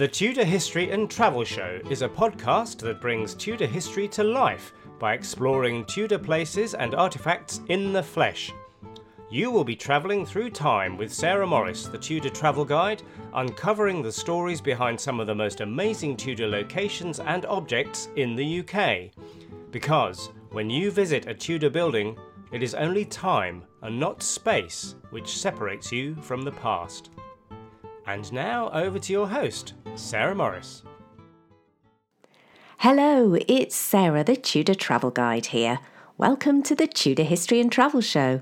The Tudor History and Travel Show is a podcast that brings Tudor history to life by exploring Tudor places and artifacts in the flesh. You will be travelling through time with Sarah Morris, the Tudor travel guide, uncovering the stories behind some of the most amazing Tudor locations and objects in the UK. Because when you visit a Tudor building, it is only time and not space which separates you from the past. And now over to your host, Sarah Morris. Hello, it's Sarah, the Tudor Travel Guide here. Welcome to the Tudor History and Travel Show.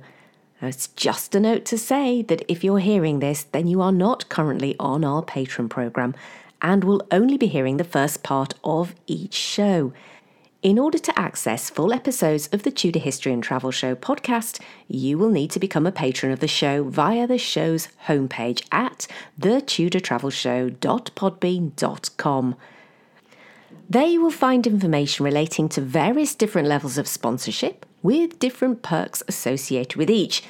It's just a note to say that if you're hearing this, then you are not currently on our patron programme and will only be hearing the first part of each show. In order to access full episodes of the Tudor History and Travel Show podcast, you will need to become a patron of the show via the show's homepage at thetudortravelshow.podbean.com. There you will find information relating to various different levels of sponsorship with different perks associated with each.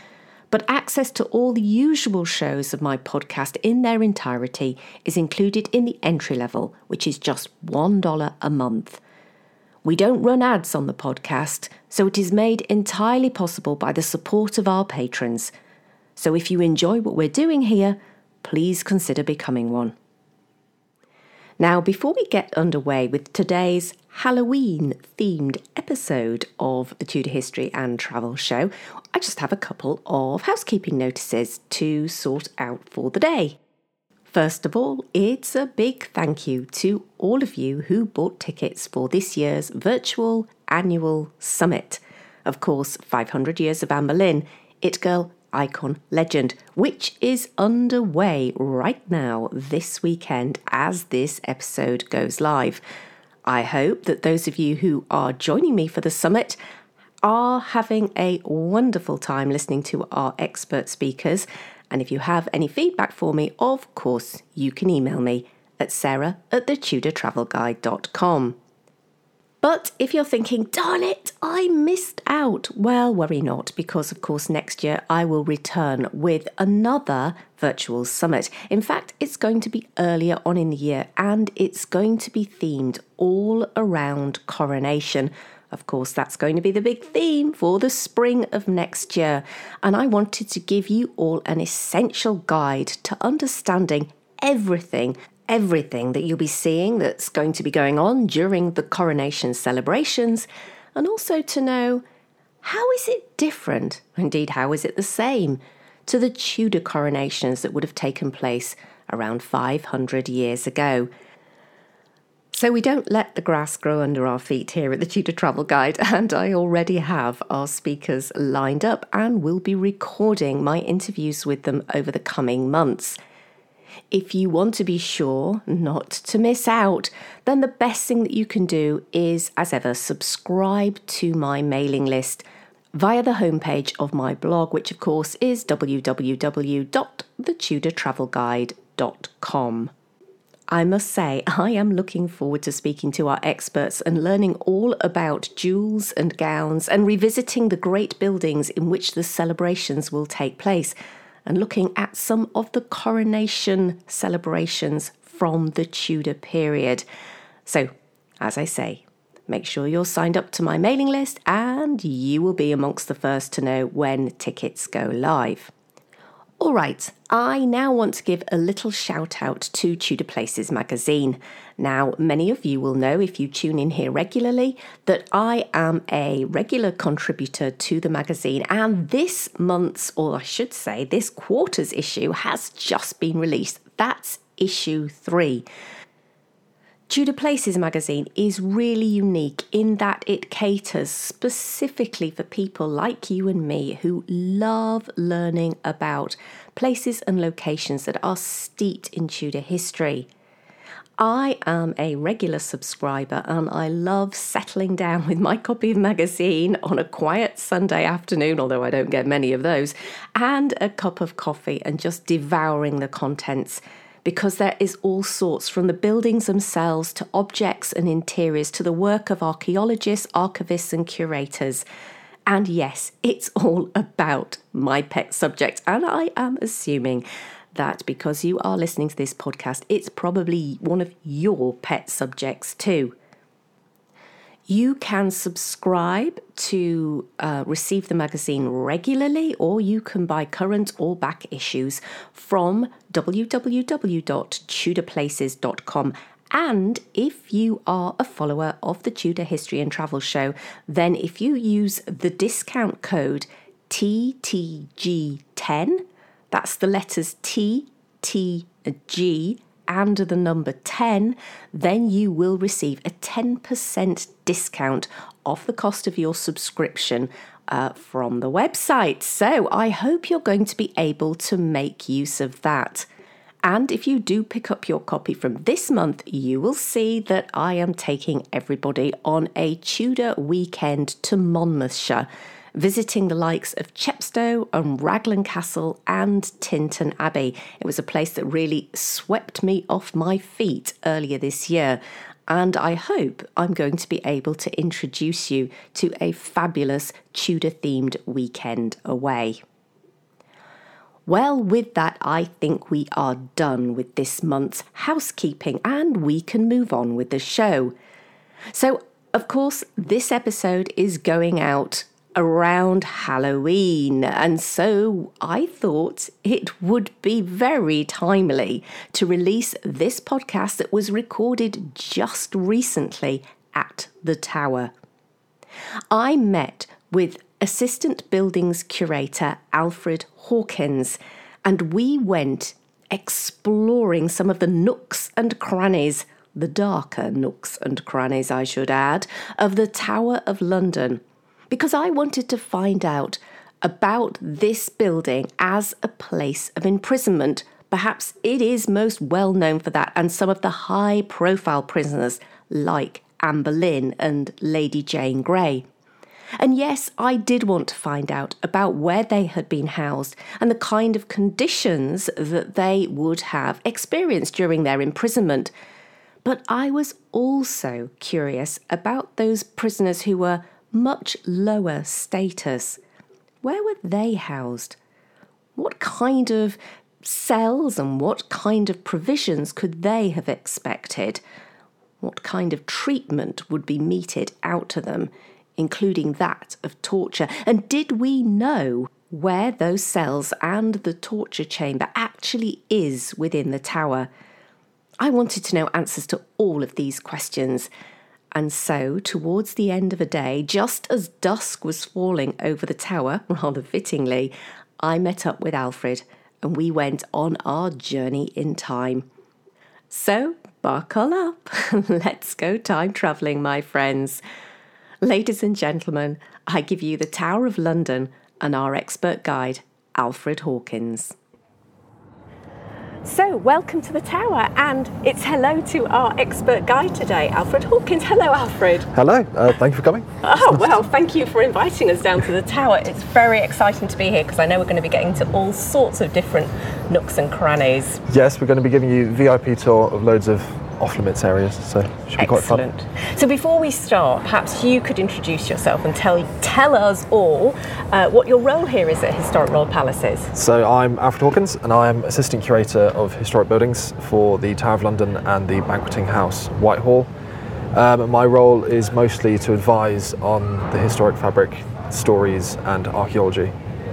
But access to all the usual shows of my podcast in their entirety is included in the entry level, which is just $1 a month. We don't run ads on the podcast, so it is made entirely possible by the support of our patrons. So if you enjoy what we're doing here, please consider becoming one. Now, before we get underway with today's Halloween themed episode of the Tudor History and Travel Show, I just have a couple of housekeeping notices to sort out for the day. First of all, it's a big thank you to all of you who bought tickets for this year's virtual annual summit. Of course, 500 Years of Anne Boleyn, It Girl, Icon, Legend, which is underway right now this weekend as this episode goes live. I hope that those of you who are joining me for the summit are having a wonderful time listening to our expert speakers and if you have any feedback for me, of course, you can email me at sarah at thetudortravelguide.com. But if you're thinking, darn it, I missed out, well, worry not, because of course next year I will return with another virtual summit. In fact, it's going to be earlier on in the year and it's going to be themed all around coronation. Of course, that's going to be the big theme for the spring of next year. And I wanted to give you all an essential guide to understanding everything, everything that you'll be seeing that's going to be going on during the coronation celebrations, and also to know how is it different, indeed, how is it the same, to the Tudor coronations that would have taken place around 500 years ago. So we don't let the grass grow under our feet here at the Tudor Travel Guide, and I already have our speakers lined up and will be recording my interviews with them over the coming months. If you want to be sure not to miss out, then the best thing that you can do is, as ever, subscribe to my mailing list via the homepage of my blog, which of course is www.thetudortravelguide.com. I must say, I am looking forward to speaking to our experts and learning all about jewels and gowns and revisiting the great buildings in which the celebrations will take place and looking at some of the coronation celebrations from the Tudor period. So, as I say, make sure you're signed up to my mailing list and you will be amongst the first to know when tickets go live. All right, I now want to give a little shout out to Tudor Places magazine. Now, many of you will know if you tune in here regularly that I am a regular contributor to the magazine, and this month's, or I should say, this quarter's issue has just been released. That's issue three. Tudor Places magazine is really unique in that it caters specifically for people like you and me who love learning about places and locations that are steeped in Tudor history. I am a regular subscriber and I love settling down with my copy of magazine on a quiet Sunday afternoon, although I don't get many of those, and a cup of coffee and just devouring the contents because there is all sorts from the buildings themselves to objects and interiors to the work of archaeologists, archivists, and curators. And yes, it's all about my pet subject, and I am assuming that because you are listening to this podcast, it's probably one of your pet subjects too. You can subscribe to uh, receive the magazine regularly, or you can buy current or back issues from www.tudorplaces.com. And if you are a follower of the Tudor History and Travel Show, then if you use the discount code TTG10, that's the letters T, T, G, and the number 10, then you will receive a 10% discount off the cost of your subscription uh, from the website. So I hope you're going to be able to make use of that. And if you do pick up your copy from this month, you will see that I am taking everybody on a Tudor weekend to Monmouthshire visiting the likes of Chepstow and Raglan Castle and Tintern Abbey. It was a place that really swept me off my feet earlier this year. And I hope I'm going to be able to introduce you to a fabulous Tudor themed weekend away. Well, with that, I think we are done with this month's housekeeping and we can move on with the show. So, of course, this episode is going out around Halloween, and so I thought it would be very timely to release this podcast that was recorded just recently at the Tower. I met with Assistant Buildings Curator Alfred Hawkins, and we went exploring some of the nooks and crannies, the darker nooks and crannies, I should add, of the Tower of London because I wanted to find out about this building as a place of imprisonment. Perhaps it is most well known for that, and some of the high profile prisoners like Anne Boleyn and Lady Jane Grey. And yes, I did want to find out about where they had been housed and the kind of conditions that they would have experienced during their imprisonment. But I was also curious about those prisoners who were much lower status. Where were they housed? What kind of cells and what kind of provisions could they have expected? What kind of treatment would be meted out to them, including that of torture? And did we know where those cells and the torture chamber actually is within the tower? I wanted to know answers to all of these questions. And so, towards the end of a day, just as dusk was falling over the tower, rather fittingly, I met up with Alfred and we went on our journey in time. So, buckle up. Let's go time travelling, my friends. Ladies and gentlemen, I give you the Tower of London and our expert guide, Alfred Hawkins. So, welcome to the tower, and it's hello to our expert guide today, Alfred Hawkins. Hello, Alfred. Hello, uh, thank you for coming. Oh, well, thank you for inviting us down to the tower. It's very exciting to be here because I know we're going to be getting to all sorts of different nooks and crannies. Yes, we're going to be giving you VIP tour of loads of off limits areas, so it should be Excellent. quite fun. So before we start, perhaps you could introduce yourself and tell tell us all uh, what your role here is at Historic Royal Palaces. So I'm Alfred Hawkins, and I'm Assistant Curator of Historic Buildings for the Tower of London and the Banqueting House, Whitehall. Um, my role is mostly to advise on the historic fabric, stories, and archaeology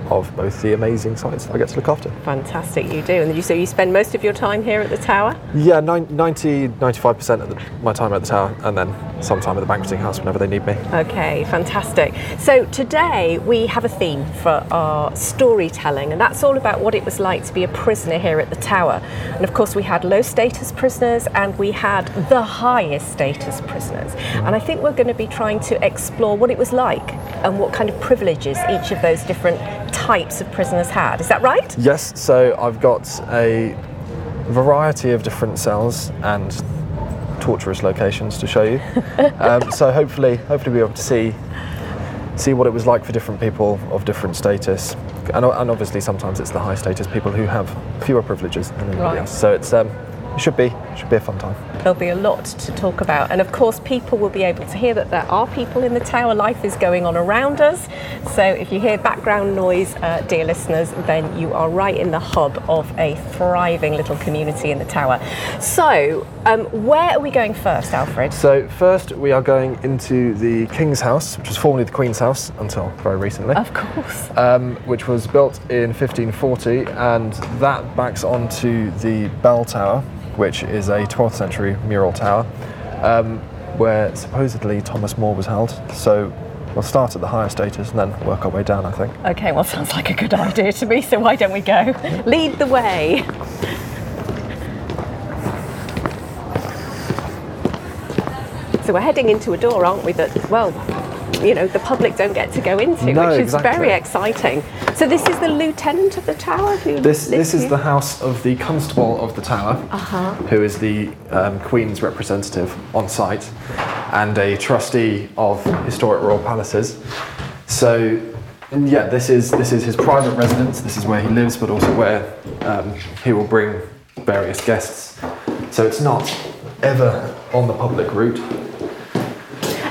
of both the amazing sites I get to look after. Fantastic, you do. And you, so you spend most of your time here at the tower? Yeah, 90, 95% of the, my time at the tower, and then some time at the banqueting house whenever they need me. Okay, fantastic. So today we have a theme for our storytelling, and that's all about what it was like to be a prisoner here at the tower. And of course, we had low status prisoners and we had the highest status prisoners. And I think we're going to be trying to explore what it was like and what kind of privileges each of those different types of prisoners had. Is that right? Yes, so I've got a variety of different cells and torturous locations to show you. um, so hopefully, hopefully we'll be able to see see what it was like for different people of different status, and, and obviously sometimes it's the high status people who have fewer privileges than anybody Right. else. So it's um, it should be should be a fun time. There'll be a lot to talk about, and of course, people will be able to hear that there are people in the tower. Life is going on around us. So, if you hear background noise, uh, dear listeners, then you are right in the hub of a thriving little community in the tower. So, um, where are we going first, Alfred? So first we are going into the King's House, which was formerly the Queen's House until very recently. Of course. um, which was built in 1540, and that backs onto the Bell Tower, which is a 12th century mural tower, um, where supposedly Thomas More was held. So we'll start at the higher status and then work our way down, I think. Okay, well, sounds like a good idea to me. So, why don't we go? Lead the way. So we're heading into a door, aren't we? That well, you know, the public don't get to go into, No, which is exactly. very exciting. So this is the lieutenant of the tower who This, lives this is here? the house of the constable of the tower, Uh-huh. who is the um, Queen's representative on site and a trustee of historic royal palaces. So, and yeah, this is this is his private residence. This is where he lives, but also where um, he will bring various guests. So it's not ever on the public route.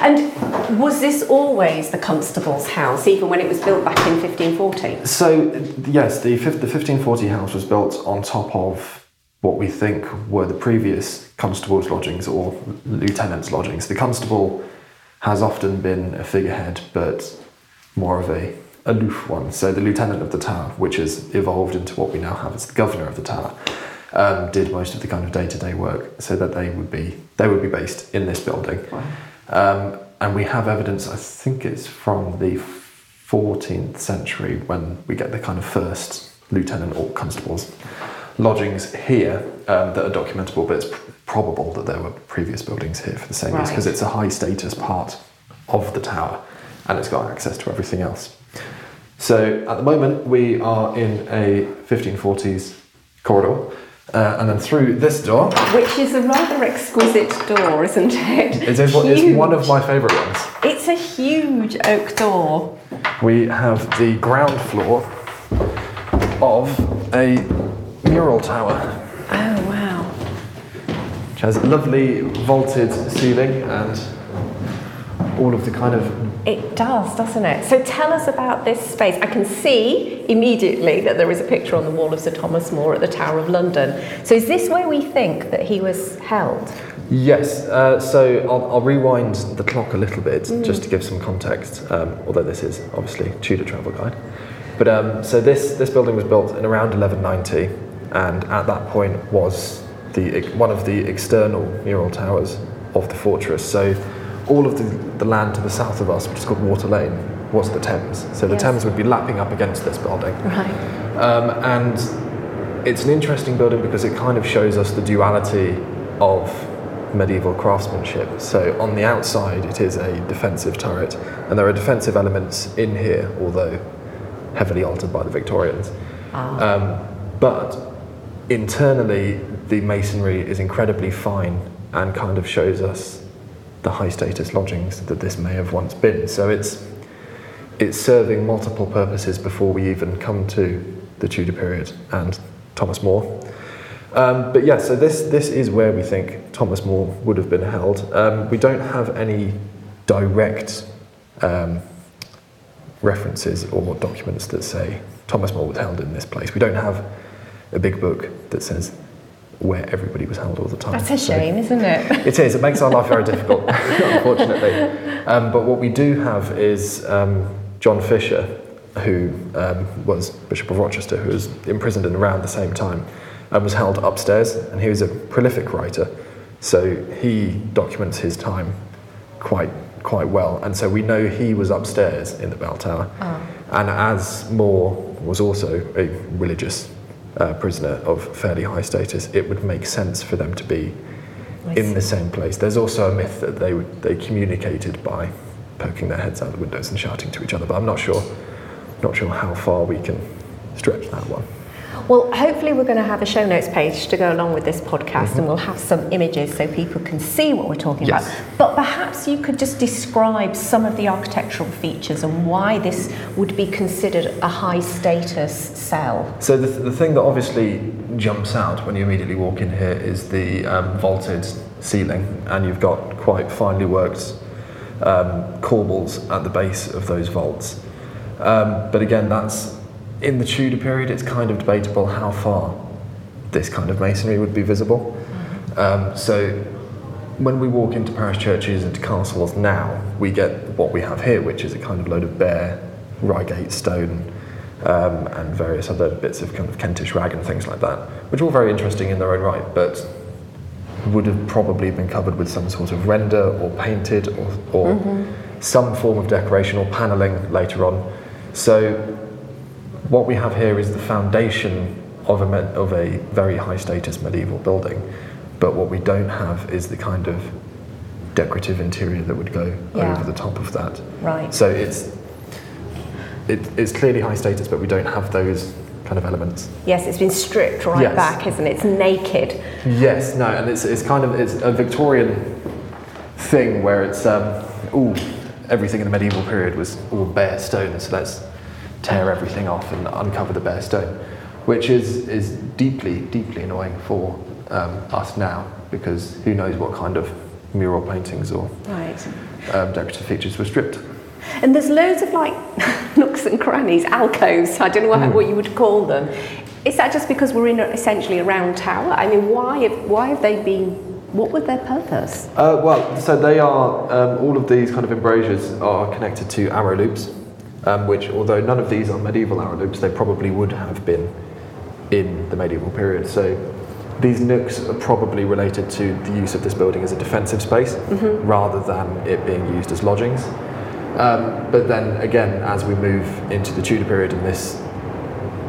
And was this always the constable's house, even when it was built back in 1540? So yes, the, the 1540 house was built on top of what we think were the previous constable's lodgings or lieutenant's lodgings. The constable has often been a figurehead, but more of a aloof one. So the lieutenant of the tower, which has evolved into what we now have as the governor of the tower, um, did most of the kind of day-to-day work, so that they would be they would be based in this building. Um, and we have evidence, I think it's from the 14th century when we get the kind of first lieutenant or constable's. Lodgings here um, that are documentable, but it's pr- probable that there were previous buildings here for the same use because it's a high status part of the tower and it's got access to everything else. So at the moment, we are in a 1540s corridor, uh, and then through this door, Which is a rather exquisite door, isn't it? it is it's one of my favourite ones. It's a huge oak door. We have the ground floor of a mural tower, Oh wow! which has a lovely vaulted ceiling and all of the kind of It does, doesn't it? So tell us about this space. I can see immediately that there is a picture on the wall of Sir Thomas More at the Tower of London. So is this where we think that he was held? Yes, uh, so I'll, I'll rewind the clock a little bit just to give some context, um, although this is obviously Tudor travel guide. But um, so this, this building was built in around 1190 and at that point was the, one of the external mural towers of the fortress. So all of the, the land to the south of us, which is called Water Lane, was the Thames. So the Yes. Thames would be lapping up against this building. Right. Um, and it's an interesting building because it kind of shows us the duality of medieval craftsmanship. So on the outside, it is a defensive turret, and there are defensive elements in here, although heavily altered by the Victorians. Um, but internally, the masonry is incredibly fine and kind of shows us the high status lodgings that this may have once been. So it's it's serving multiple purposes before we even come to the Tudor period and Thomas More. Um, but yeah, so this this is where we think Thomas More would have been held. Um, we don't have any direct um, references or documents that say Thomas More was held in this place. We don't have a big book that says where everybody was held all the time. That's a So- shame, isn't it? it is. It makes our life very difficult, unfortunately. Um, but what we do have is um, John Fisher, who um, was Bishop of Rochester, who was imprisoned in around the same time and was held upstairs. And he was a prolific writer, so he documents his time quite quite well. And so we know he was upstairs in the bell tower. And as More was also a religious uh, prisoner of fairly high status, it would make sense for them to be in the same place. There's also a myth that they would they communicated by poking their heads out the windows and shouting to each other, but I'm not sure not sure how far we can stretch that one. Well, hopefully, we're going to have a show notes page to go along with this podcast, and we'll have some images so people can see what we're talking Yes. about. But perhaps you could just describe some of the architectural features and why this would be considered a high status cell. So the, the thing that obviously jumps out when you immediately walk in here is the um, vaulted ceiling, and you've got quite finely worked um, corbels at the base of those vaults. Um, but again, that's in the Tudor period. It's kind of debatable how far this kind of masonry would be visible. Um, so when we walk into parish churches and castles now, we get what we have here, which is a kind of load of bare Reigate stone um, and various other bits of kind of Kentish rag and things like that, which are all very interesting in their own right, but would have probably been covered with some sort of render or painted or, or some form of decoration or panelling later on. So what we have here is the foundation of a, me- of a very high status medieval building, but what we don't have is the kind of decorative interior that would go Yeah. over the top of that. Right. So it's it, it's clearly high status, but we don't have those kind of elements. Yes, it's been stripped right Yes. back, isn't it? It's naked. Yes, no, and it's, it's kind of it's a Victorian thing where it's um, ooh, everything in the medieval period was all bare stone, so let's tear everything off and uncover the bare stone, which is is deeply deeply annoying for um, us now because who knows what kind of mural paintings or Right. um, decorative features were stripped. And there's loads of like nooks and crannies, alcoves, I don't know what, what you would call them. Is that just because we're in a, essentially a round tower? I mean, why have, why have they been, what was their purpose? Uh, well, so they are, um, all of these kind of embrasures are connected to arrow loops, um, which, although none of these are medieval arrow loops, they probably would have been in the medieval period. So these nooks are probably related to the use of this building as a defensive space rather than it being used as lodgings. Um, but then again, as we move into the Tudor period and this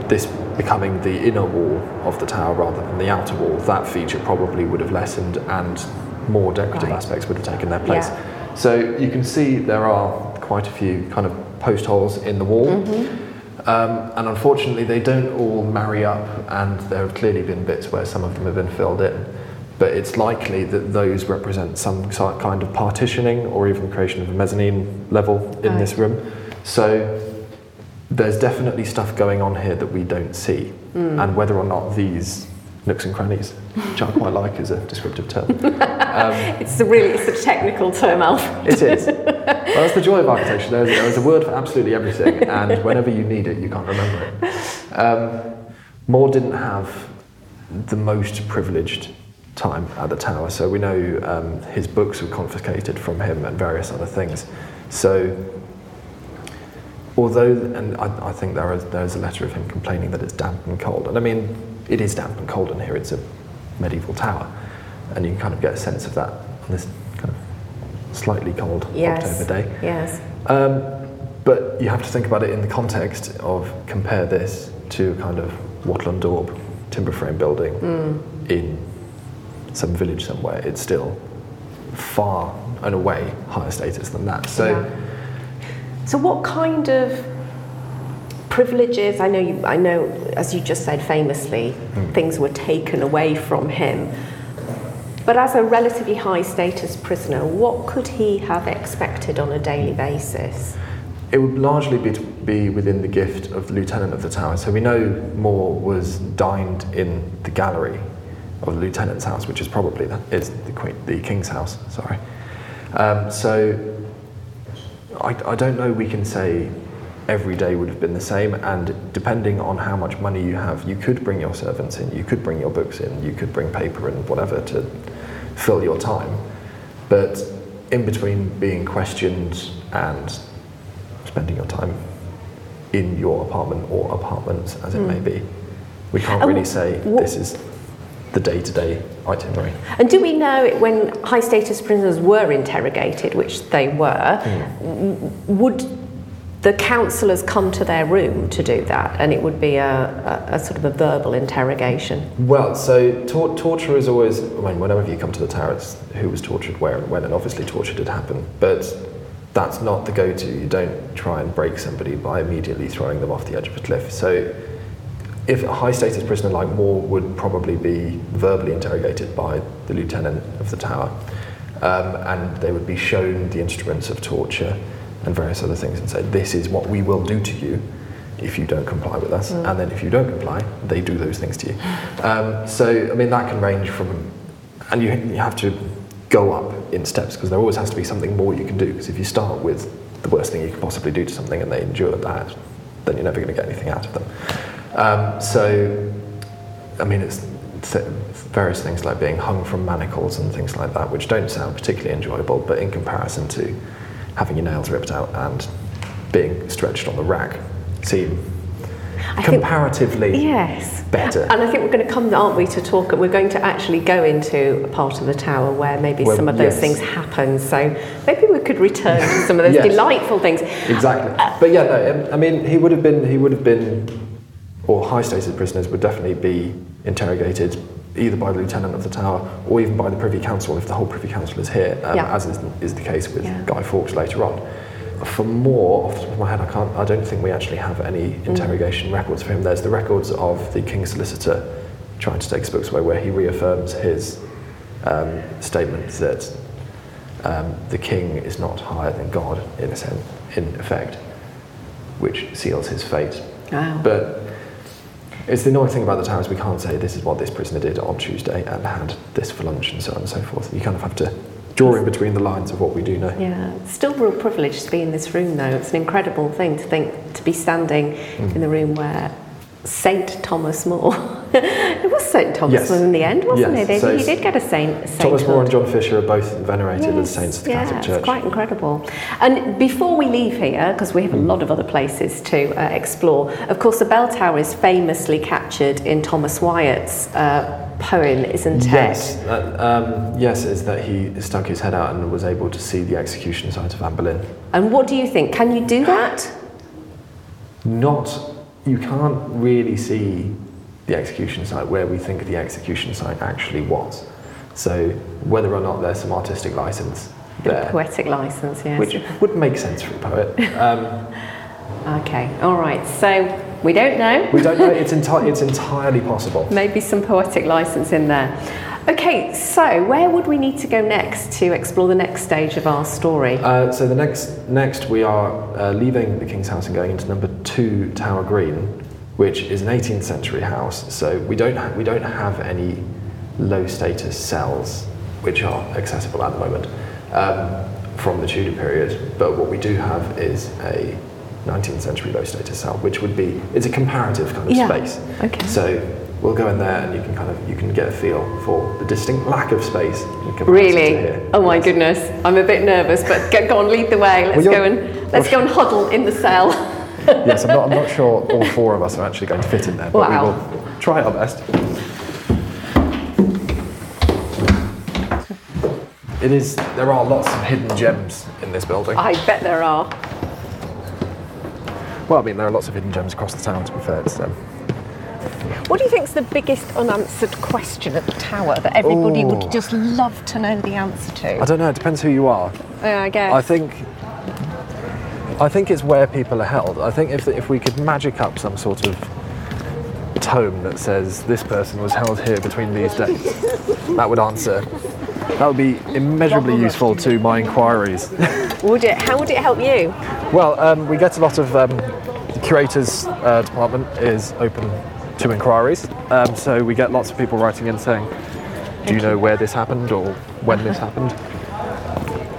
this becoming the inner wall of the tower rather than the outer wall, that feature probably would have lessened and more decorative Right. aspects would have taken their place. Yeah. So you can see there are quite a few kind of post holes in the wall. Mm-hmm. Um, and unfortunately, they don't all marry up, and there have clearly been bits where some of them have been filled in. But it's likely that those represent some kind of partitioning or even creation of a mezzanine level in this room. So there's definitely stuff going on here that we don't see. Mm. And whether or not these nooks and crannies, which I quite like as a descriptive term, um, It's a really, it's a technical term, Alf. it is. Well, that's the joy of architecture. There's, there's a word for absolutely everything, and whenever you need it, you can't remember it. Um, More didn't have the most privileged time at the tower, so we know um, his books were confiscated from him and various other things. So, although, and I, I think there is, there is a letter of him complaining that it's damp and cold, and I mean, it is damp and cold in here, it's a medieval tower, and you can kind of get a sense of that on this slightly cold Yes. October day. Yes. Um, but you have to think about it in the context of compare this to kind of wattle and daub timber frame building Mm. in some village somewhere. It's still far and away higher status than that. So Yeah. So, what kind of privileges? I know, you, I know, as you just said, famously, things were taken away from him. But as a relatively high status prisoner, what could he have expected on a daily basis? It would largely be, be within the gift of the lieutenant of the tower. So we know More was dined in the gallery of the lieutenant's house, which is probably the, the, queen, the king's house. Sorry. Um, so I, I don't know. We can say every day would have been the same, and depending on how much money you have, you could bring your servants in, you could bring your books in, you could bring paper and whatever to fill your time. But in between being questioned and spending your time in your apartment or apartments, as it may hmm. be, we can't And really say this is the day-to-day itinerary. And do we know when high status prisoners were interrogated, which they were, hmm. w- would the counsellors come to their room to do that? And it would be a, a, a sort of a verbal interrogation? Well, so tor- torture is always, mean, whenever you come to the tower, it's who was tortured, where, and when, and obviously torture did happen. But that's not the go to. You don't try and break somebody by immediately throwing them off the edge of a cliff. So if a high status prisoner like More would probably be verbally interrogated by the lieutenant of the tower, um, and they would be shown the instruments of torture and various other things and say, This is what we will do to you if you don't comply with us. And then if you don't comply, they do those things to you. Um, so, I mean, that can range from, and you, you have to go up in steps because there always has to be something more you can do. Because if you start with the worst thing you can possibly do to something and they endure that, then you're never going to get anything out of them. Um, so, I mean, it's, it's various things like being hung from manacles and things like that, which don't sound particularly enjoyable, but in comparison to having your nails ripped out and being stretched on the rack, seem I think- comparatively Yes. better. And I think we're going to come, aren't we, to talk? We're going to actually go into a part of the tower where maybe Well, some of those yes. things happen. So maybe we could return to some of those Yes. delightful things. Exactly. But yeah, no, um, I mean, he would have been, he would have been, or high status prisoners would definitely be interrogated either by the lieutenant of the tower or even by the Privy Council if the whole Privy Council is here, um, Yeah. as is, is the case with Yeah. Guy Fawkes later on. For More, off the top of my head, I can't. I don't think we actually have any Mm. interrogation records for him. There's the records of the King's Solicitor trying to take his books away, where he reaffirms his um, statement that um, the king is not higher than God in a sense, in effect, which seals his fate. Wow. But it's the annoying thing about the tower is we can't say this is what this prisoner did on Tuesday and had this for lunch and so on and so forth. You kind of have to draw in between the lines of what we do know. Yeah, it's still real privilege to be in this room, though. It's an incredible thing to think to be standing Mm. in the room where Saint Thomas More. it was Saint Thomas Yes. More in the end, wasn't Yes, it? so he did get a saint. a Thomas More and. John Fisher are both venerated as saints of the yeah, Catholic Church. it's quite incredible. And before we leave here, because we have a lot of other places to uh, explore, of course, the bell tower is famously captured in Thomas Wyatt's uh, poem, isn't it? Yes, uh, um, yes, is that he stuck his head out and was able to see the execution site of Anne Boleyn. And what do you think? Can you do that? Not, you can't really see the execution site where we think the execution site actually was. So whether or not there's some artistic license there, Poetic license, yes. which would make sense for a poet. Um, Okay, all right. So we don't know. we don't know. It's, enti- it's entirely possible. Maybe some poetic license in there. Okay, so where would we need to go next to explore the next stage of our story? Uh, so the next, next we are uh, leaving the King's House and going into number two Tower Green, which is an 18th century house. So we don't ha- we don't have any low status cells which are accessible at the moment um, from the Tudor period. But what we do have is a 19th century low status cell, which would be it's a comparative kind of Yeah, space. okay. So we'll go in there and you can kind of you can get a feel for the distinct lack of space. in comparison to Really? here. Oh my Yes. goodness, I'm a bit nervous, but go, go on, lead the way. Let's Well, go and let's go and huddle in the cell. yes, I'm not, I'm not sure all four of us are actually going to fit in there, but Wow. we will try our best. It is, there are lots of hidden gems in this building. I bet there are. Well, I mean, there are lots of hidden gems across the town, to be fair. What do you think is the biggest unanswered question at the tower that everybody Ooh. would just love to know the answer to? I don't know, it depends who you are. Yeah, I guess. I think, I think it's where people are held. I think if, if we could magic up some sort of tome that says this person was held here between these dates, that would answer. That would be immeasurably useful to my inquiries. Would it? How would it help you? Well, um, we get a lot of um, the curators uh, department is open to inquiries, um, so we get lots of people writing in saying, "Do you know where this happened or when this happened?"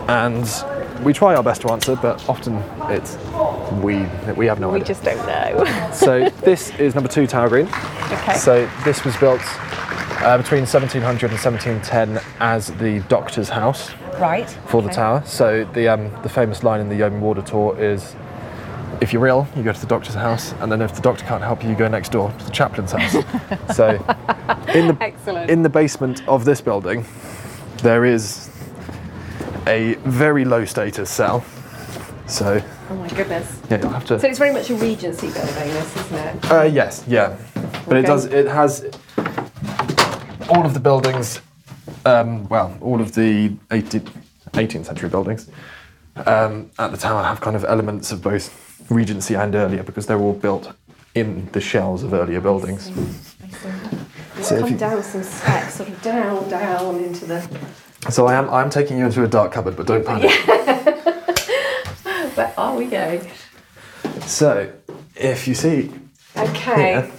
And we try our best to answer, but often it's we we have no We idea. just don't know. So this is number two Tower Green. okay. So this was built uh, between 1700 and 1710 as the doctor's house right. for the tower. So the um, the famous line in the Yeoman Warder tour is, "If you're ill, you go to the doctor's house, and then if the doctor can't help you, you go next door to the chaplain's house." so in the Excellent. in the basement of this building, there is a very low status cell. So oh my goodness. yeah, you'll have to. So it's very much a Regency building, this, isn't it? Uh, yes, yeah, but it Okay. does. It has all of the buildings. Um, well, all of the 18th, 18th century buildings um, at the tower have kind of elements of both Regency and earlier because they're all built in the shells of earlier buildings. Let's So come you- down some steps, sort of down, down into the. So I am I'm taking you into a dark cupboard, but don't panic. Where are we going? So if you see Okay. here,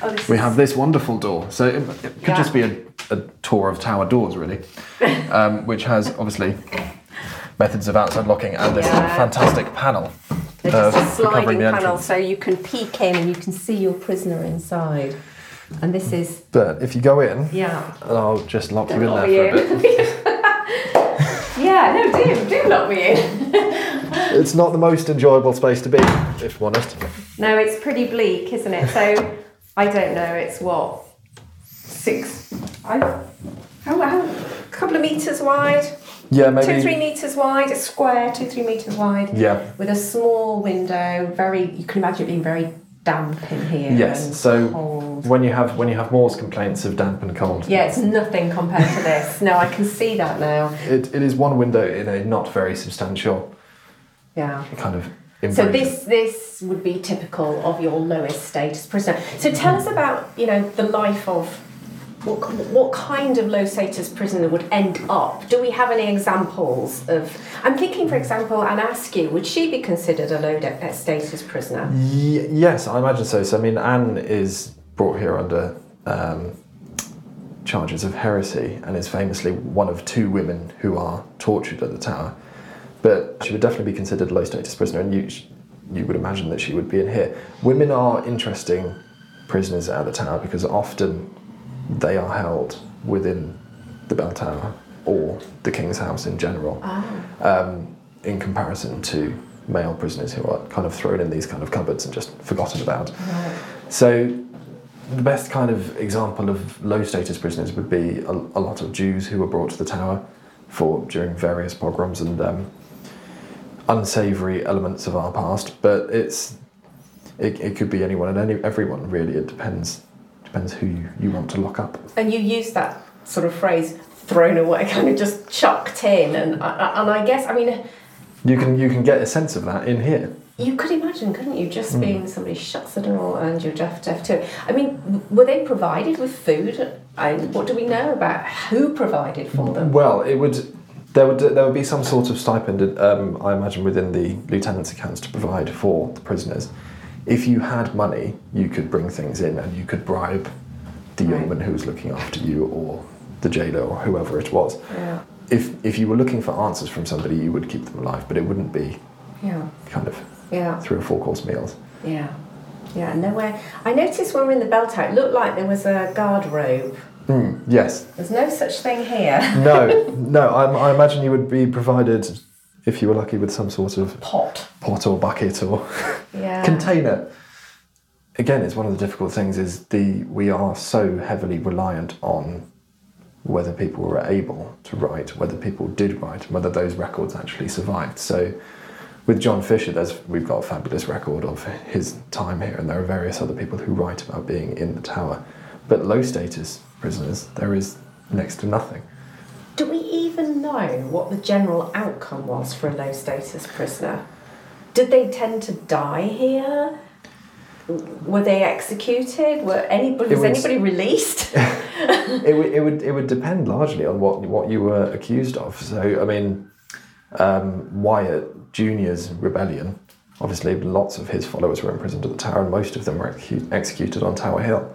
Oh, we is- have this wonderful door. So it, it could Yeah. just be a, a tour of tower doors, really, um, which has obviously methods of outside locking and this Yeah. fantastic panel It's uh, a sliding panel, so you can peek in and you can see your prisoner inside. And this is But if you go in, yeah. and I'll just lock you in Lock there for a bit. yeah, no, do do lock me in. It's not the most enjoyable space to be, if I'm honest. No, it's pretty bleak, isn't it? So I don't know. It's what six? I how, how a couple of meters wide, Yeah, maybe. two three meters wide, a square, two three meters wide, Yeah. with a small window. Very, you can imagine it being very damp in here. Yes. So cold. when you have when you have More's complaints of damp and cold, Yeah, it's nothing compared to this. No, I can see that now. it, it is one window in a not very substantial Yeah. kind of. So this this would be typical of your lowest status prisoner. So tell us about you know the life of what what kind of low status prisoner would end up. Do we have any examples of? I'm thinking, for example, Anne Askew. Would she be considered a low status prisoner? Y- yes, I imagine so. So I mean, Anne is brought here under um, charges of heresy and is famously one of two women who are tortured at the Tower. But she would definitely be considered a low status prisoner, and you you would imagine that she would be in here. Women are interesting prisoners at the Tower because often they are held within the Bell Tower or the King's House in general um, in comparison to male prisoners who are kind of thrown in these kind of cupboards and just forgotten about. So, the best kind of example of low status prisoners would be a, a lot of Jews who were brought to the tower for during various pogroms and um, unsavory elements of our past. But it's it, it could be anyone and any, everyone really. It depends depends who you, you want to lock up. And you use that sort of phrase "thrown away," kind of just chucked in, and I- and I guess I mean. You can you can get a sense of that in here. You could imagine, couldn't you, just Hmm. being somebody shuts the door and you're deaf, deaf too. I mean, were they provided with food? And what do we know about who provided for them? Well, it would. There would there would be some sort of stipend, um, I imagine, within the lieutenant's accounts to provide for the prisoners. If you had money, you could bring things in and you could bribe the Right. yeoman who was looking after you, or the jailer, or whoever it was. Yeah, If if you were looking for answers from somebody, you would keep them alive, but it wouldn't be yeah, kind of yeah, three or four course meals. yeah. Yeah, nowhere. I noticed when we were in the bell tower, it looked like there was a garderobe. Mm, yes. There's no such thing here. No. no. I, I imagine you would be provided, if you were lucky, with some sort of Pot. pot or bucket or Yeah. container. Again, it's one of the difficult things is the we are so heavily reliant on whether people were able to write, whether people did write, and whether those records actually survived. So with John Fisher, there's we've got a fabulous record of his time here, and there are various other people who write about being in the tower. But low status prisoners, there is next to nothing. Do we even know what the general outcome was for a low status prisoner? Did they tend to die here? Were they executed? Were anybody was, was- anybody released? it, would, it would it would depend largely on what what you were accused of. So I mean, um, Wyatt Junior's rebellion. Obviously, lots of his followers were imprisoned at the Tower, and most of them were execu- executed on Tower Hill.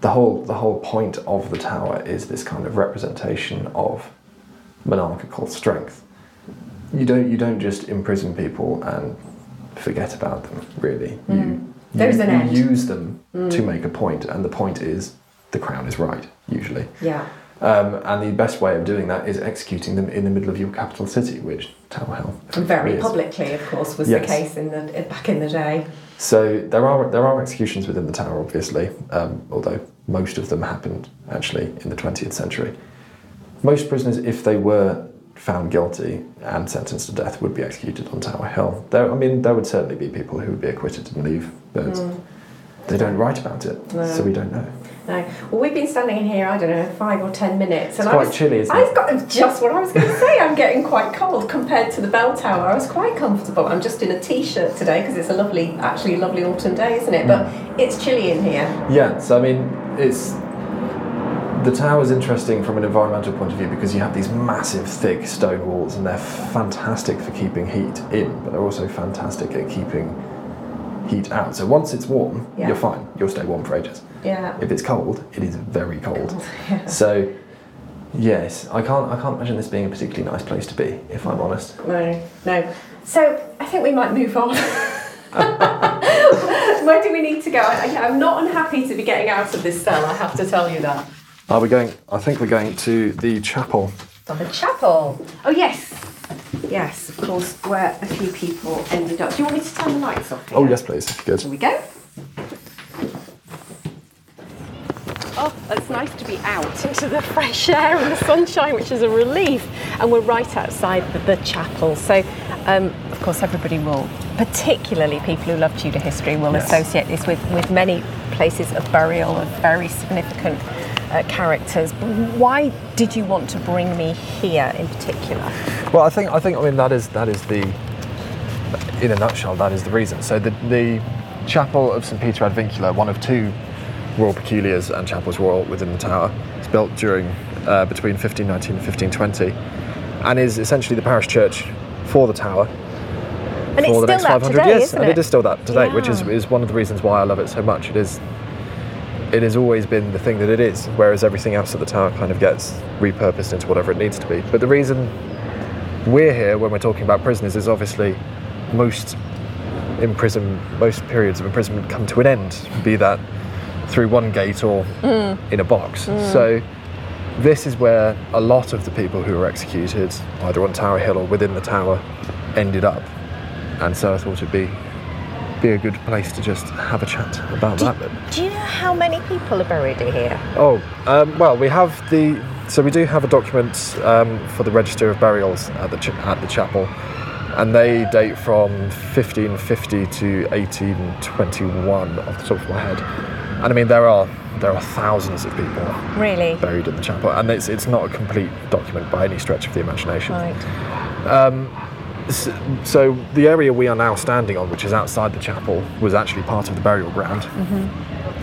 The whole the whole point of the Tower is this kind of representation of monarchical strength. You don't you don't just imprison people and forget about them. Really, you There's you, an you use them to make a point, and the point is the crown is right. Usually, yeah. um, and the best way of doing that is executing them in the middle of your capital city, which Tower Hill Very is. publicly, of course, was Yes. the case in the back in the day. So there are there are executions within the tower, obviously, um, although most of them happened actually in the 20th century. Most prisoners, if they were found guilty and sentenced to death, would be executed on Tower Hill. There, I mean, there would certainly be people who would be acquitted and leave, but they don't write about it, so we don't know. No. Well, we've been standing in here, I don't know, five or ten minutes. And It's I quite was, chilly, isn't I've it? got just what I was going to say. I'm getting quite cold compared to the bell tower. I was quite comfortable. I'm just in a t-shirt today because it's a lovely, actually a lovely autumn day, isn't it? But Mm. it's chilly in here. Yeah, so I mean, it's the tower is interesting from an environmental point of view because you have these massive, thick stone walls, and they're fantastic for keeping heat in, but they're also fantastic at keeping heat out. So once it's warm, Yeah. you're fine. You'll stay warm for ages. Yeah. If it's cold, it is very cold. Yeah. So, yes, I can't. I can't imagine this being a particularly nice place to be, if I'm honest. No, no. So I think we might move on. Where do we need to go? I, I'm not unhappy to be getting out of this cell. I have to tell you that. Are we going? I think we're going to the chapel. Of a chapel. Oh yes, yes, of course. Where a few people ended up. Do you want me to turn the lights off? Here? Oh yes, please. Good. Here we go. Oh, it's nice to be out into the fresh air and the sunshine, which is a relief. And we're right outside the, the chapel. So, um, of course, everybody will, particularly people who love Tudor history, will Yes. associate this with, with many places of burial of very significant uh, characters. Why did you want to bring me here in particular? Well, I think I think I mean that is that is the in a nutshell that is the reason. So the the chapel of St Peter ad Vincula, one of two royal peculiars and chapels royal within the tower, is built during uh, between 1519 and 1520, and is essentially the parish church for the tower And it's for the still next that 500 today, years, and it? it is still that today, which is is one of the reasons why I love it so much. It is. It has always been the thing that it is, whereas everything else at the tower kind of gets repurposed into whatever it needs to be. But the reason we're here when we're talking about prisoners is obviously most imprison most periods of imprisonment come to an end, be that through one gate or Mm. in a box. So this is where a lot of the people who were executed, either on Tower Hill or within the tower, ended up. And so I thought it'd be be a good place to just have a chat about that bit. Do you know how many people are buried here? Oh, um, well, we have the. So we do have a document um, for the Register of Burials at the ch- at the chapel, and they date from 1550 to 1821 off the top of my head. And I mean, there are there are thousands of people Really? buried in the chapel, and it's it's not a complete document by any stretch of the imagination. Right. S- So the area we are now standing on, which is outside the chapel, was actually part of the burial ground.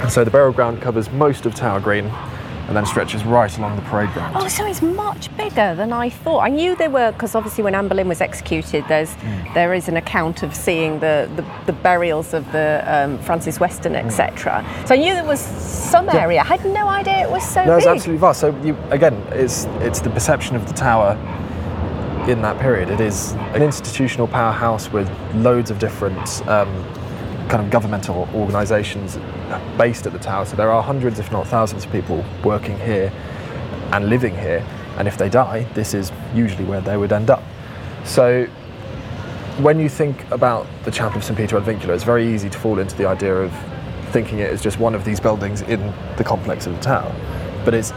And so the burial ground covers most of Tower Green, and then stretches right along the parade ground. Oh, so it's much bigger than I thought. I knew there were because obviously when Anne Boleyn was executed, there's Mm. there is an account of seeing the the, the burials of the um, Francis Weston, Mm. etc. So I knew there was some area. I had no idea it was so No, big. it's absolutely vast. So you, again, it's it's the perception of the tower in that period. It is an institutional powerhouse with loads of different um, kind of governmental organisations based at the tower. So there are hundreds, if not thousands, of people working here and living here. And if they die, this is usually where they would end up. So when you think about the Chapel of St Peter ad Vincula, it's very easy to fall into the idea of thinking it as just one of these buildings in the complex of the tower. But it's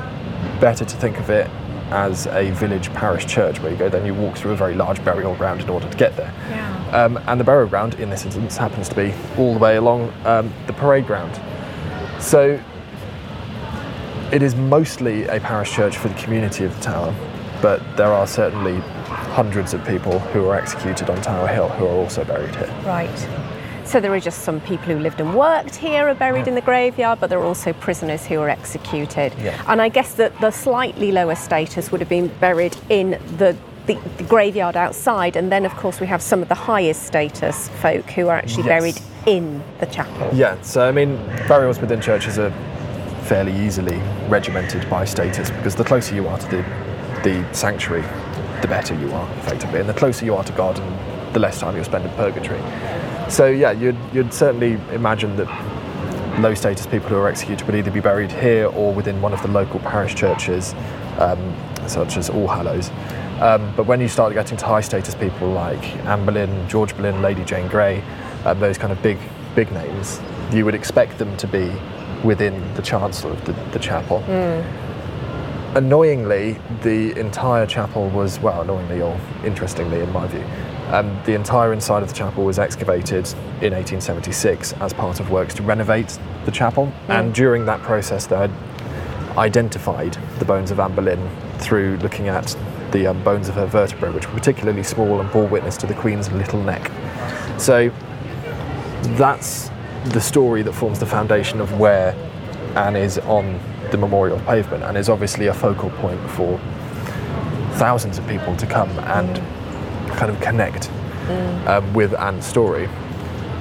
better to think of it as a village parish church where you go, then you walk through a very large burial ground in order to get there. Yeah. Um, and the burial ground, in this instance, happens to be all the way along um, the parade ground. So it is mostly a parish church for the community of the tower, but there are certainly hundreds of people who were executed on Tower Hill who are also buried here. Right. So there are just some people who lived and worked here are buried in the graveyard, but there are also prisoners who were executed. Yeah. And I guess that the slightly lower status would have been buried in the, the, the graveyard outside, and then of course we have some of the highest status folk who are actually Yes. buried in the chapel. Yeah, so I mean, burials within churches are fairly easily regimented by status because the closer you are to the, the sanctuary, the better you are, effectively, and the closer you are to God, and the less time you'll spend in purgatory. So yeah, you'd, you'd certainly imagine that low status people who are executed would either be buried here or within one of the local parish churches, um, such as All Hallows. Um, but when you start getting to high status people like Anne Boleyn, George Boleyn, Lady Jane Grey, um, those kind of big, big names, you would expect them to be within the chancel of the, the chapel. Annoyingly, the entire chapel was, well, annoyingly or interestingly in my view, Um, the entire inside of the chapel was excavated in 1876 as part of works to renovate the chapel, and during that process, they had identified the bones of Anne Boleyn through looking at the um, bones of her vertebrae, which were particularly small and bore witness to the Queen's little neck. So that's the story that forms the foundation of where Anne is on the memorial pavement, and is obviously a focal point for thousands of people to come and kind of connect um, with Anne's story.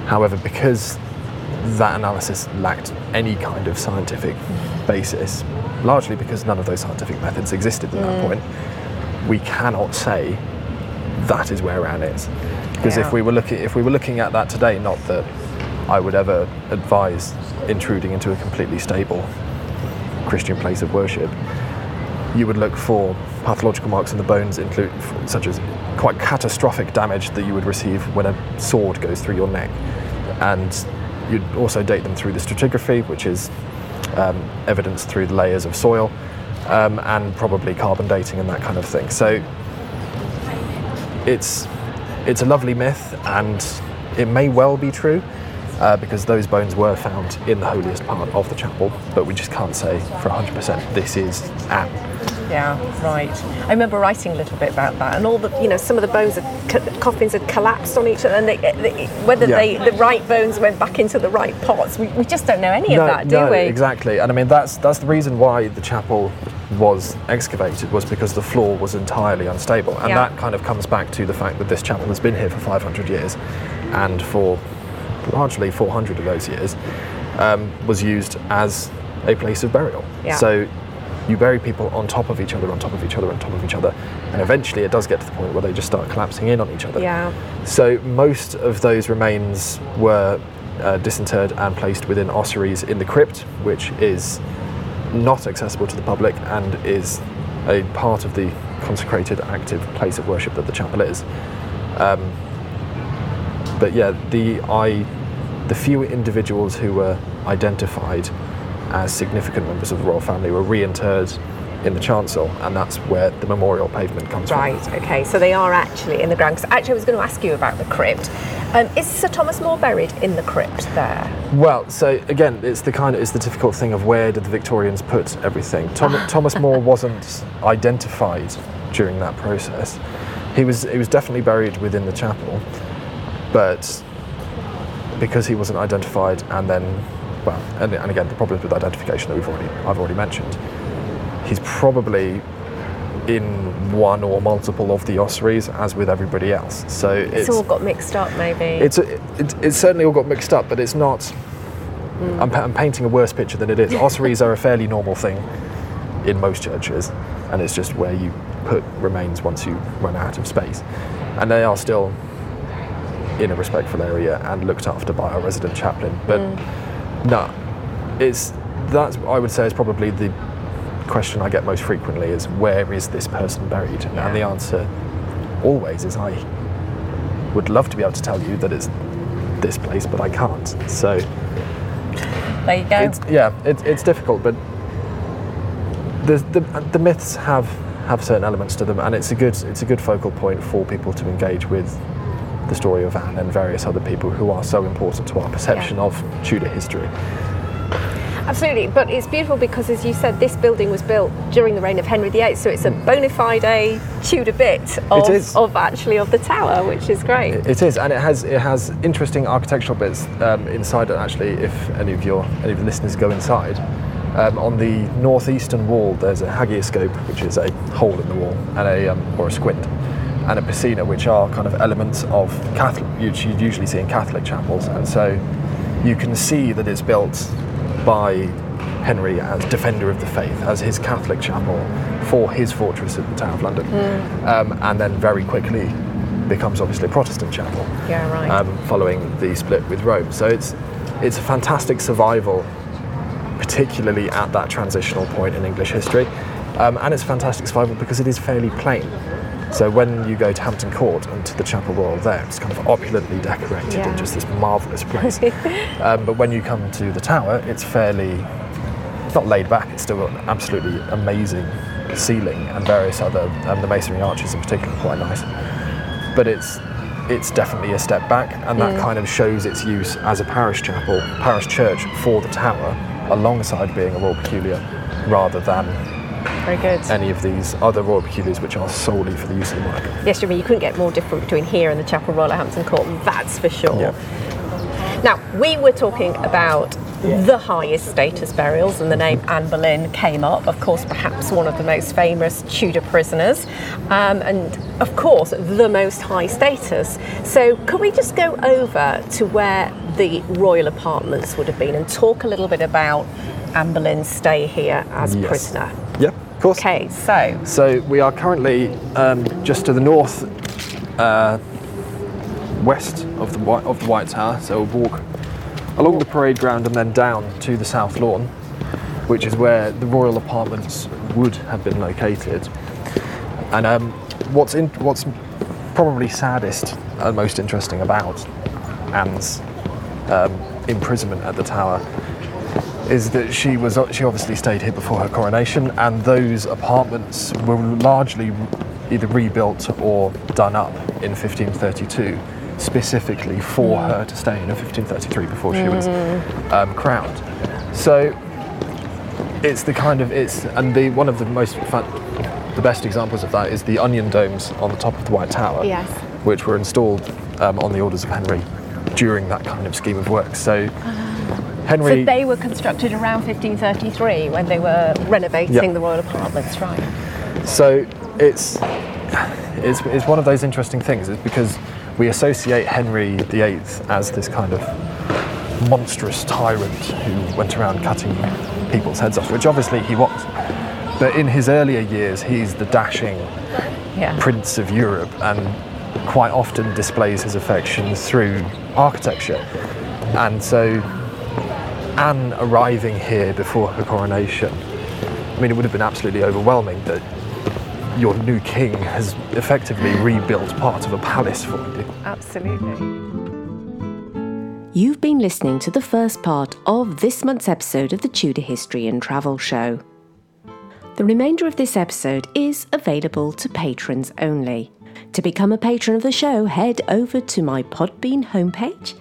However, because that analysis lacked any kind of scientific basis, largely because none of those scientific methods existed at that point, we cannot say that is where Anne is. Because Yeah. if we were looking, if we were looking at that today, not that I would ever advise intruding into a completely stable Christian place of worship, you would look for pathological marks in the bones, include, such as quite catastrophic damage that you would receive when a sword goes through your neck. And you'd also date them through the stratigraphy, which is um, evidenced through the layers of soil, um, and probably carbon dating and that kind of thing. So it's, it's a lovely myth, and it may well be true. Uh, because those bones were found in the holiest part of the chapel, but we just can't say for 100% this is Anne. Yeah, right. I remember writing a little bit about that, and all the, you know, some of the bones, had, co- coffins had collapsed on each other, and they, they, whether Yeah. they, the right bones went back into the right pots, we, we just don't know any no, of that, do no, we? exactly. And I mean, that's that's the reason why the chapel was excavated was because the floor was entirely unstable, and Yeah. that kind of comes back to the fact that this chapel has been here for 500 years, and for largely 400 of those years um, was used as a place of burial. Yeah. So you bury people on top of each other, on top of each other, on top of each other, and eventually it does get to the point where they just start collapsing in on each other. Yeah. So most of those remains were uh, disinterred and placed within ossuaries in the crypt, which is not accessible to the public and is a part of the consecrated, active place of worship that the chapel is. Um, but yeah, the I, the few individuals who were identified as significant members of the royal family were reinterred in the chancel, and that's where the memorial pavement comes Right, from. Right. Okay, so they are actually in the ground. 'Cause actually, I was going to ask you about the crypt. Um, is Sir Thomas More buried in the crypt there? Well, so again, it's the kind of it's the difficult thing of where did the Victorians put everything. Tom, Thomas More wasn't identified during that process. He was he was definitely buried within the chapel, but because he wasn't identified, and then well, and, and again the problems with identification that we've already I've already mentioned. He's probably in one or multiple of the ossuaries, as with everybody else. So It's, all got mixed up, maybe. it's it, it's certainly all got mixed up, but it's not. Hmm. I'm, I'm painting a worse picture than it is. Ossuaries are a fairly normal thing in most churches, and it's just where you put remains once you run out of space, and they are still in a respectful area and looked after by our resident chaplain. But hmm. No, it's that's I would say is probably the question I get most frequently is where is this person buried, Yeah. and the answer always is I would love to be able to tell you that it's this place, but I can't. So there you go. it's, yeah, it's, it's difficult, but the, the the myths have have certain elements to them, and it's a good it's a good focal point for people to engage with the story of Anne and various other people who are so important to our perception Yeah. of Tudor history. Absolutely, but it's beautiful because, as you said, this building was built during the reign of Henry VIII, so it's a bona fide Tudor bit of, of actually of the tower, which is great. It is, and it has it has interesting architectural bits um, inside it. Actually, if any of your any of the listeners go inside, um, on the northeastern wall there's a hagioscope, which is a hole in the wall, and a um, or a squint, and a piscina, which are kind of elements of Catholic which you'd usually see in Catholic chapels, and so you can see that it's built by Henry as defender of the faith, as his Catholic chapel for his fortress at the Tower of London, um, and then very quickly becomes obviously a Protestant chapel Yeah, right. um, following the split with Rome. So it's it's a fantastic survival, particularly at that transitional point in English history, um, and it's fantastic survival because it is fairly plain. So when you go to Hampton Court and to the Chapel Royal there, it's kind of opulently decorated Yeah. and just this marvellous place. um, but when you come to the tower, it's fairly not laid back. It's still got an absolutely amazing ceiling and various other um, the masonry arches in particular are quite nice. But it's it's definitely a step back, and that kind of shows its use as a parish chapel, parish church for the tower, alongside being a royal peculiar, rather than Very good. any of these other royal peculiars which are solely for the use of the monarch. Yes, Jimmy, you couldn't get more different between here and the Chapel Royal at Hampton Court, that's for sure. Yeah. Now, we were talking about the highest status burials, and the name Anne Boleyn came up. Of course, perhaps one of the most famous Tudor prisoners, um, and of course, the most high status. So, could we just go over to where the royal apartments would have been and talk a little bit about Anne Boleyn's stay here as Yes. prisoner? Yeah, of course. Okay, so So we are currently um, just to the north, uh, west of the White, of the White Tower. So we'll walk along the parade ground and then down to the south lawn, which is where the royal apartments would have been located. And um, what's in, what's probably saddest and most interesting about Anne's um, imprisonment at the Tower is that she was she obviously stayed here before her coronation, and those apartments were largely either rebuilt or done up in 1532, specifically for her to stay in in 1533 before she was um, crowned. So it's the kind of it's and the one of the most fun, the best examples of that is the onion domes on the top of the White Tower, Yes. which were installed um, on the orders of Henry during that kind of scheme of work. So. Henry, So they were constructed around 1533 when they were renovating Yeah. the royal apartments, right? So it's, it's it's one of those interesting things. It's because we associate Henry VIII as this kind of monstrous tyrant who went around cutting people's heads off, which obviously he was. But in his earlier years, he's the dashing Yeah. prince of Europe and quite often displays his affections through architecture. And so Anne arriving here before her coronation, I mean, it would have been absolutely overwhelming that your new king has effectively rebuilt part of a palace for you. Absolutely. You've been listening to the first part of this month's episode of the Tudor History and Travel Show. The remainder of this episode is available to patrons only. To become a patron of the show, head over to my Podbean homepage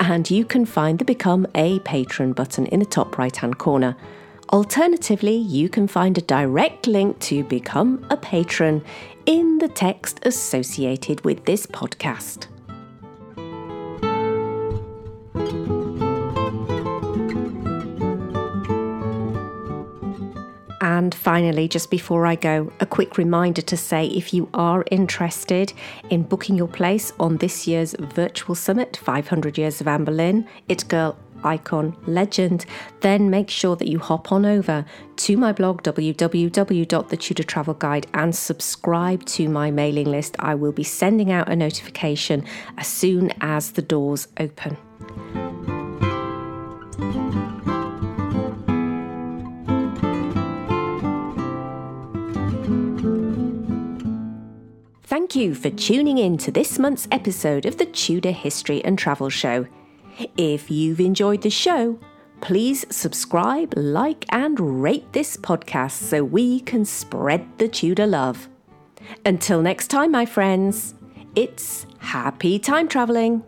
and you can find the Become a Patron button in the top right hand corner. Alternatively, you can find a direct link to become a patron in the text associated with this podcast. And finally, just before I go, a quick reminder to say if you are interested in booking your place on this year's virtual summit, 500 Years of Anne Boleyn, It Girl, Icon, Legend, then make sure that you hop on over to my blog, www.the Travel Guide, and subscribe to my mailing list. I will be sending out a notification as soon as the doors open. Thank you for tuning in to this month's episode of the Tudor History and Travel Show. If you've enjoyed the show, please subscribe, like, and rate this podcast so we can spread the Tudor love. Until next time, my friends, it's happy time travelling.